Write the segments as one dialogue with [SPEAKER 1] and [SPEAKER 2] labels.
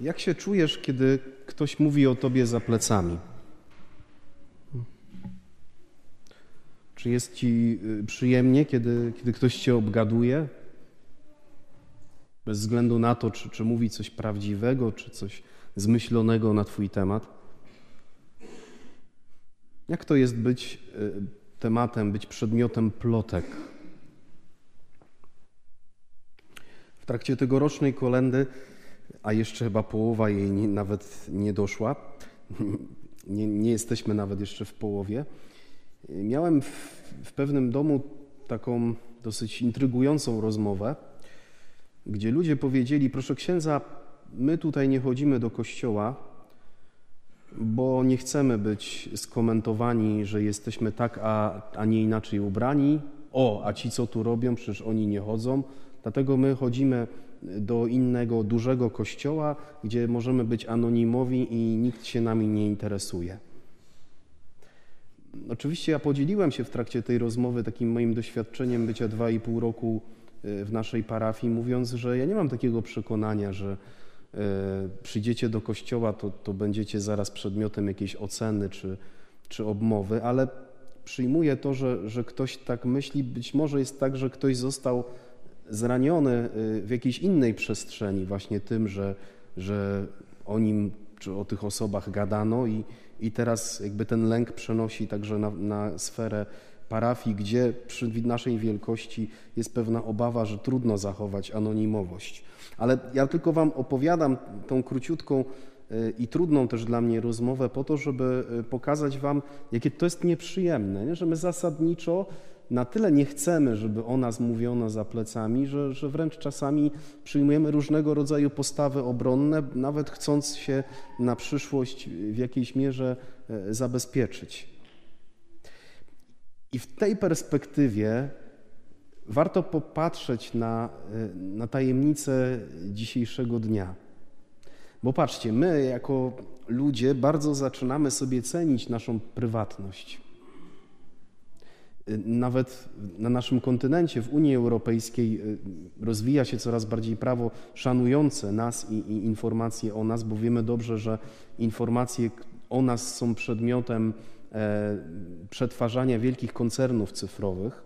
[SPEAKER 1] Jak się czujesz, kiedy ktoś mówi o tobie za plecami? Czy jest ci y, przyjemnie, kiedy, kiedy ktoś cię obgaduje? Bez względu na to, czy, czy mówi coś prawdziwego, czy coś zmyślonego na Twój temat. Jak to jest być y, tematem, być przedmiotem plotek? W trakcie tegorocznej kolendy, a jeszcze chyba połowa jej nie, nawet nie doszła, nie, nie, jesteśmy nawet jeszcze w połowie, miałem w, w pewnym domu taką dosyć intrygującą rozmowę, gdzie ludzie powiedzieli: Proszę księdza, my tutaj nie chodzimy do kościoła, bo nie chcemy być skomentowani, że jesteśmy tak, a, a nie inaczej ubrani. O, a ci co tu robią, przecież oni nie chodzą. Dlatego my chodzimy do innego dużego kościoła, gdzie możemy być anonimowi i nikt się nami nie interesuje. Oczywiście ja podzieliłem się w trakcie tej rozmowy takim moim doświadczeniem bycia dwa i pół roku e, w naszej parafii, mówiąc, że ja nie mam takiego przekonania, że e, przyjdziecie do kościoła, to, to będziecie zaraz przedmiotem jakiejś oceny czy, czy obmowy, ale przyjmuję to, że, że ktoś tak myśli. Być może jest tak, że ktoś został zraniony e, w jakiejś innej przestrzeni, właśnie tym, że, że o nim czy o tych osobach gadano i, i teraz jakby ten lęk przenosi także na, na sferę parafii, gdzie przy naszej wielkości jest pewna obawa, że trudno zachować anonimowość. Ale ja tylko Wam opowiadam tą króciutką y, i trudną też dla mnie rozmowę po to, żeby y, pokazać Wam, jakie to jest nieprzyjemne, nie? że my zasadniczo na tyle nie chcemy, żeby o nas mówiono za plecami, że, że wręcz czasami przyjmujemy różnego rodzaju postawy obronne, nawet chcąc się na przyszłość w jakiejś mierze e, zabezpieczyć. I w tej perspektywie warto popatrzeć na, e, na tajemnicę dzisiejszego dnia. Bo patrzcie, my jako ludzie bardzo zaczynamy sobie cenić naszą prywatność. Nawet na naszym kontynencie, w Unii Europejskiej, y, rozwija się coraz bardziej prawo szanujące nas i, i, informacje o nas, bo wiemy dobrze, że informacje o nas są przedmiotem e, przetwarzania wielkich koncernów cyfrowych.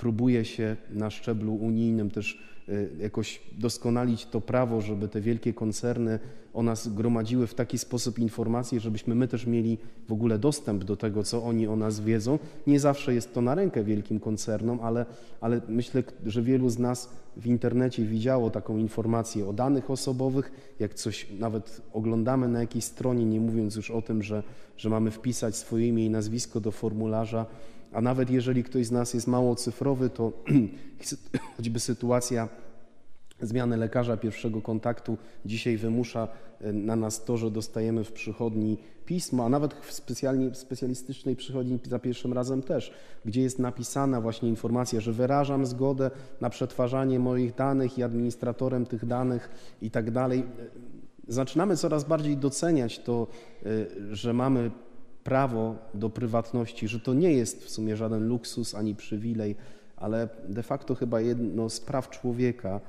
[SPEAKER 1] Próbuje się na szczeblu unijnym też Y, jakoś doskonalić to prawo, żeby te wielkie koncerny o nas gromadziły w taki sposób informacje, żebyśmy my też mieli w ogóle dostęp do tego, co oni o nas wiedzą. Nie zawsze jest to na rękę wielkim koncernom, ale, ale myślę, że wielu z nas w internecie widziało taką informację o danych osobowych, jak coś nawet oglądamy na jakiejś stronie, nie mówiąc już o tym, że, że mamy wpisać swoje imię i nazwisko do formularza, a nawet jeżeli ktoś z nas jest mało cyfrowy, to choćby sytuacja zmiany lekarza pierwszego kontaktu dzisiaj wymusza e, na nas to, że dostajemy w przychodni pismo, a nawet w specjalnie, specjalistycznej przychodni za pierwszym razem też, gdzie jest napisana właśnie informacja, że wyrażam zgodę na przetwarzanie moich danych i administratorem tych danych i tak dalej. E, zaczynamy coraz bardziej doceniać to, e, że mamy prawo do prywatności, że to nie jest w sumie żaden luksus ani przywilej, ale de facto chyba jedno z praw człowieka,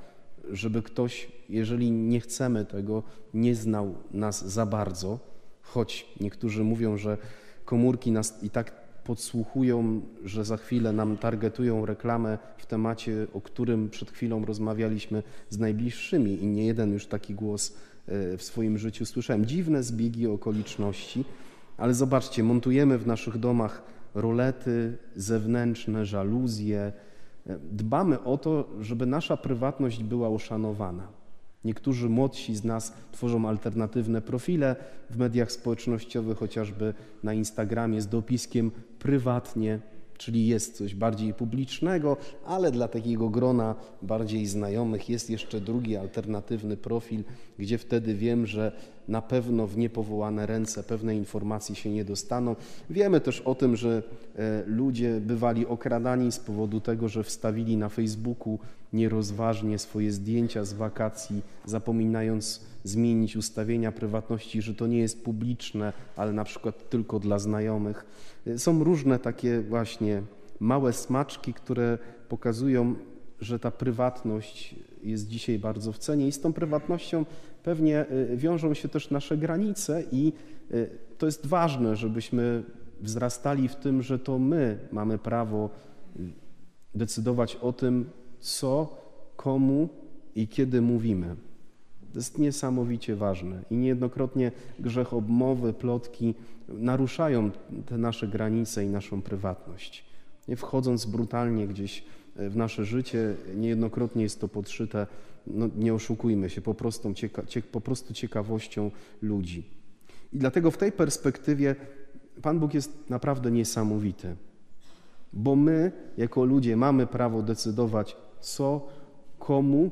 [SPEAKER 1] żeby ktoś, jeżeli nie chcemy tego, nie znał nas za bardzo, choć niektórzy mówią, że komórki nas i tak podsłuchują, że za chwilę nam targetują reklamę w temacie, o którym przed chwilą rozmawialiśmy z najbliższymi i nie jeden już taki głos e, w swoim życiu słyszałem. Dziwne zbiegi okoliczności, ale zobaczcie, montujemy w naszych domach rolety zewnętrzne, żaluzje. Dbamy o to, żeby nasza prywatność była uszanowana. Niektórzy młodsi z nas tworzą alternatywne profile w mediach społecznościowych, chociażby na Instagramie z dopiskiem prywatnie czyli jest coś bardziej publicznego, ale dla takiego grona bardziej znajomych jest jeszcze drugi alternatywny profil, gdzie wtedy wiem, że na pewno w niepowołane ręce pewne informacje się nie dostaną. Wiemy też o tym, że e, ludzie bywali okradani z powodu tego, że wstawili na Facebooku nierozważnie swoje zdjęcia z wakacji, zapominając zmienić ustawienia prywatności, że to nie jest publiczne, ale na przykład tylko dla znajomych. Są różne takie właśnie małe smaczki, które pokazują, że ta prywatność jest dzisiaj bardzo w cenie i z tą prywatnością pewnie wiążą się też nasze granice i to jest ważne, żebyśmy wzrastali w tym, że to my mamy prawo decydować o tym, co, komu i kiedy mówimy. To jest niesamowicie ważne i niejednokrotnie grzech obmowy, plotki naruszają te nasze granice i naszą prywatność. Nie wchodząc brutalnie gdzieś w nasze życie, niejednokrotnie jest to podszyte, no nie oszukujmy się, po prostu, cieka po prostu ciekawością ludzi. I dlatego w tej perspektywie Pan Bóg jest naprawdę niesamowity, bo my jako ludzie mamy prawo decydować, co, komu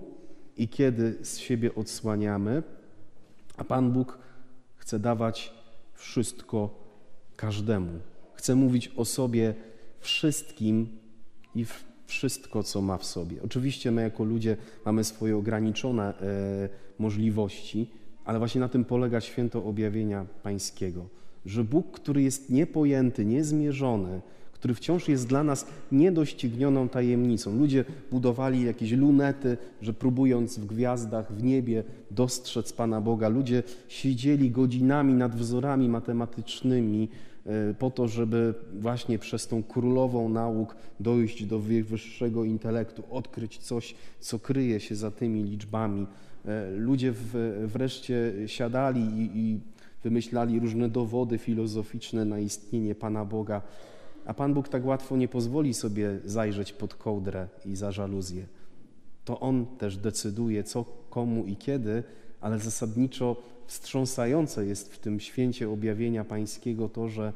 [SPEAKER 1] i kiedy z siebie odsłaniamy, a Pan Bóg chce dawać wszystko każdemu. Chce mówić o sobie wszystkim i wszystko, co ma w sobie. Oczywiście my jako ludzie mamy swoje ograniczone e, możliwości, ale właśnie na tym polega święto objawienia pańskiego, że Bóg, który jest niepojęty, niezmierzony, który wciąż jest dla nas niedoścignioną tajemnicą. Ludzie budowali jakieś lunety, że próbując w gwiazdach, w niebie dostrzec Pana Boga. Ludzie siedzieli godzinami nad wzorami matematycznymi po to, żeby właśnie przez tą królową nauk dojść do wyższego intelektu, odkryć coś, co kryje się za tymi liczbami. E, ludzie wreszcie siadali i, i wymyślali różne dowody filozoficzne na istnienie Pana Boga. A Pan Bóg tak łatwo nie pozwoli sobie zajrzeć pod kołdrę i za żaluzję. To On też decyduje, co, komu i kiedy, ale zasadniczo wstrząsające jest w tym święcie objawienia Pańskiego to, że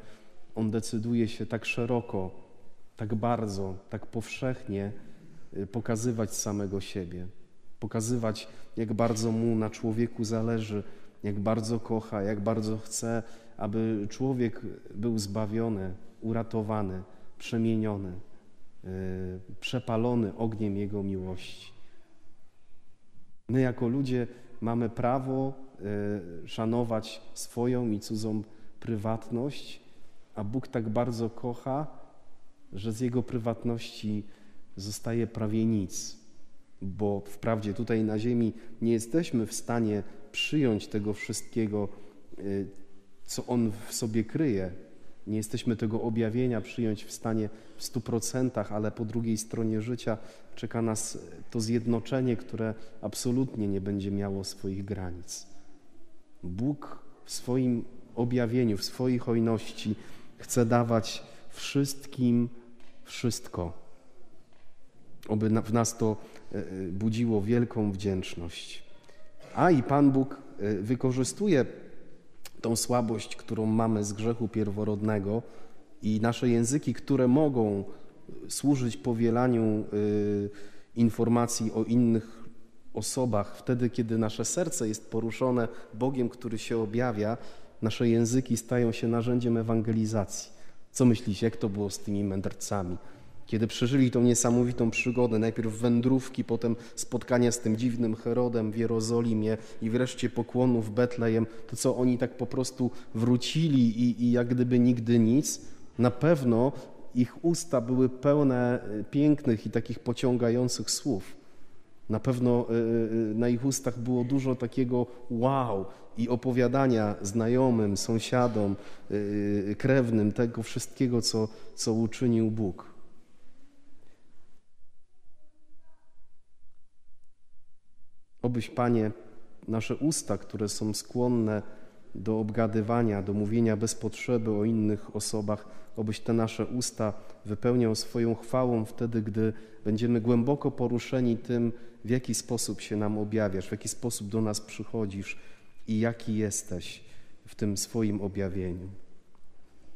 [SPEAKER 1] On decyduje się tak szeroko, tak bardzo, tak powszechnie y, pokazywać samego siebie, pokazywać, jak bardzo Mu na człowieku zależy, jak bardzo kocha, jak bardzo chce, aby człowiek był zbawiony, uratowany, przemieniony, y, przepalony ogniem Jego miłości. My jako ludzie mamy prawo y, szanować swoją i cudzą prywatność, a Bóg tak bardzo kocha, że z Jego prywatności zostaje prawie nic, bo wprawdzie tutaj na ziemi nie jesteśmy w stanie przyjąć tego wszystkiego, y, co On w sobie kryje, nie jesteśmy tego objawienia przyjąć w stanie w stu procentach, ale po drugiej stronie życia czeka nas to zjednoczenie, które absolutnie nie będzie miało swoich granic. Bóg w swoim objawieniu, w swojej hojności chce dawać wszystkim wszystko. Oby w nas to e, e, budziło wielką wdzięczność. A i Pan Bóg e, wykorzystuje tą słabość, którą mamy z grzechu pierworodnego i nasze języki, które mogą służyć powielaniu y, informacji o innych osobach, wtedy, kiedy nasze serce jest poruszone Bogiem, który się objawia, nasze języki stają się narzędziem ewangelizacji. Co myślicie, jak to było z tymi mędrcami? Kiedy przeżyli tą niesamowitą przygodę, najpierw wędrówki, potem spotkania z tym dziwnym Herodem w Jerozolimie i wreszcie pokłonu w Betlejem, to co oni tak po prostu wrócili i, i jak gdyby nigdy nic, na pewno ich usta były pełne e, pięknych i takich pociągających słów. Na pewno e, e, na ich ustach było dużo takiego wow i opowiadania znajomym, sąsiadom, krewnym tego wszystkiego, co, co uczynił Bóg. Obyś, Panie, nasze usta, które są skłonne do obgadywania, do mówienia bez potrzeby o innych osobach, obyś te nasze usta wypełniał swoją chwałą wtedy, gdy będziemy głęboko poruszeni tym, w jaki sposób się nam objawiasz, w jaki sposób do nas przychodzisz i jaki jesteś w tym swoim objawieniu.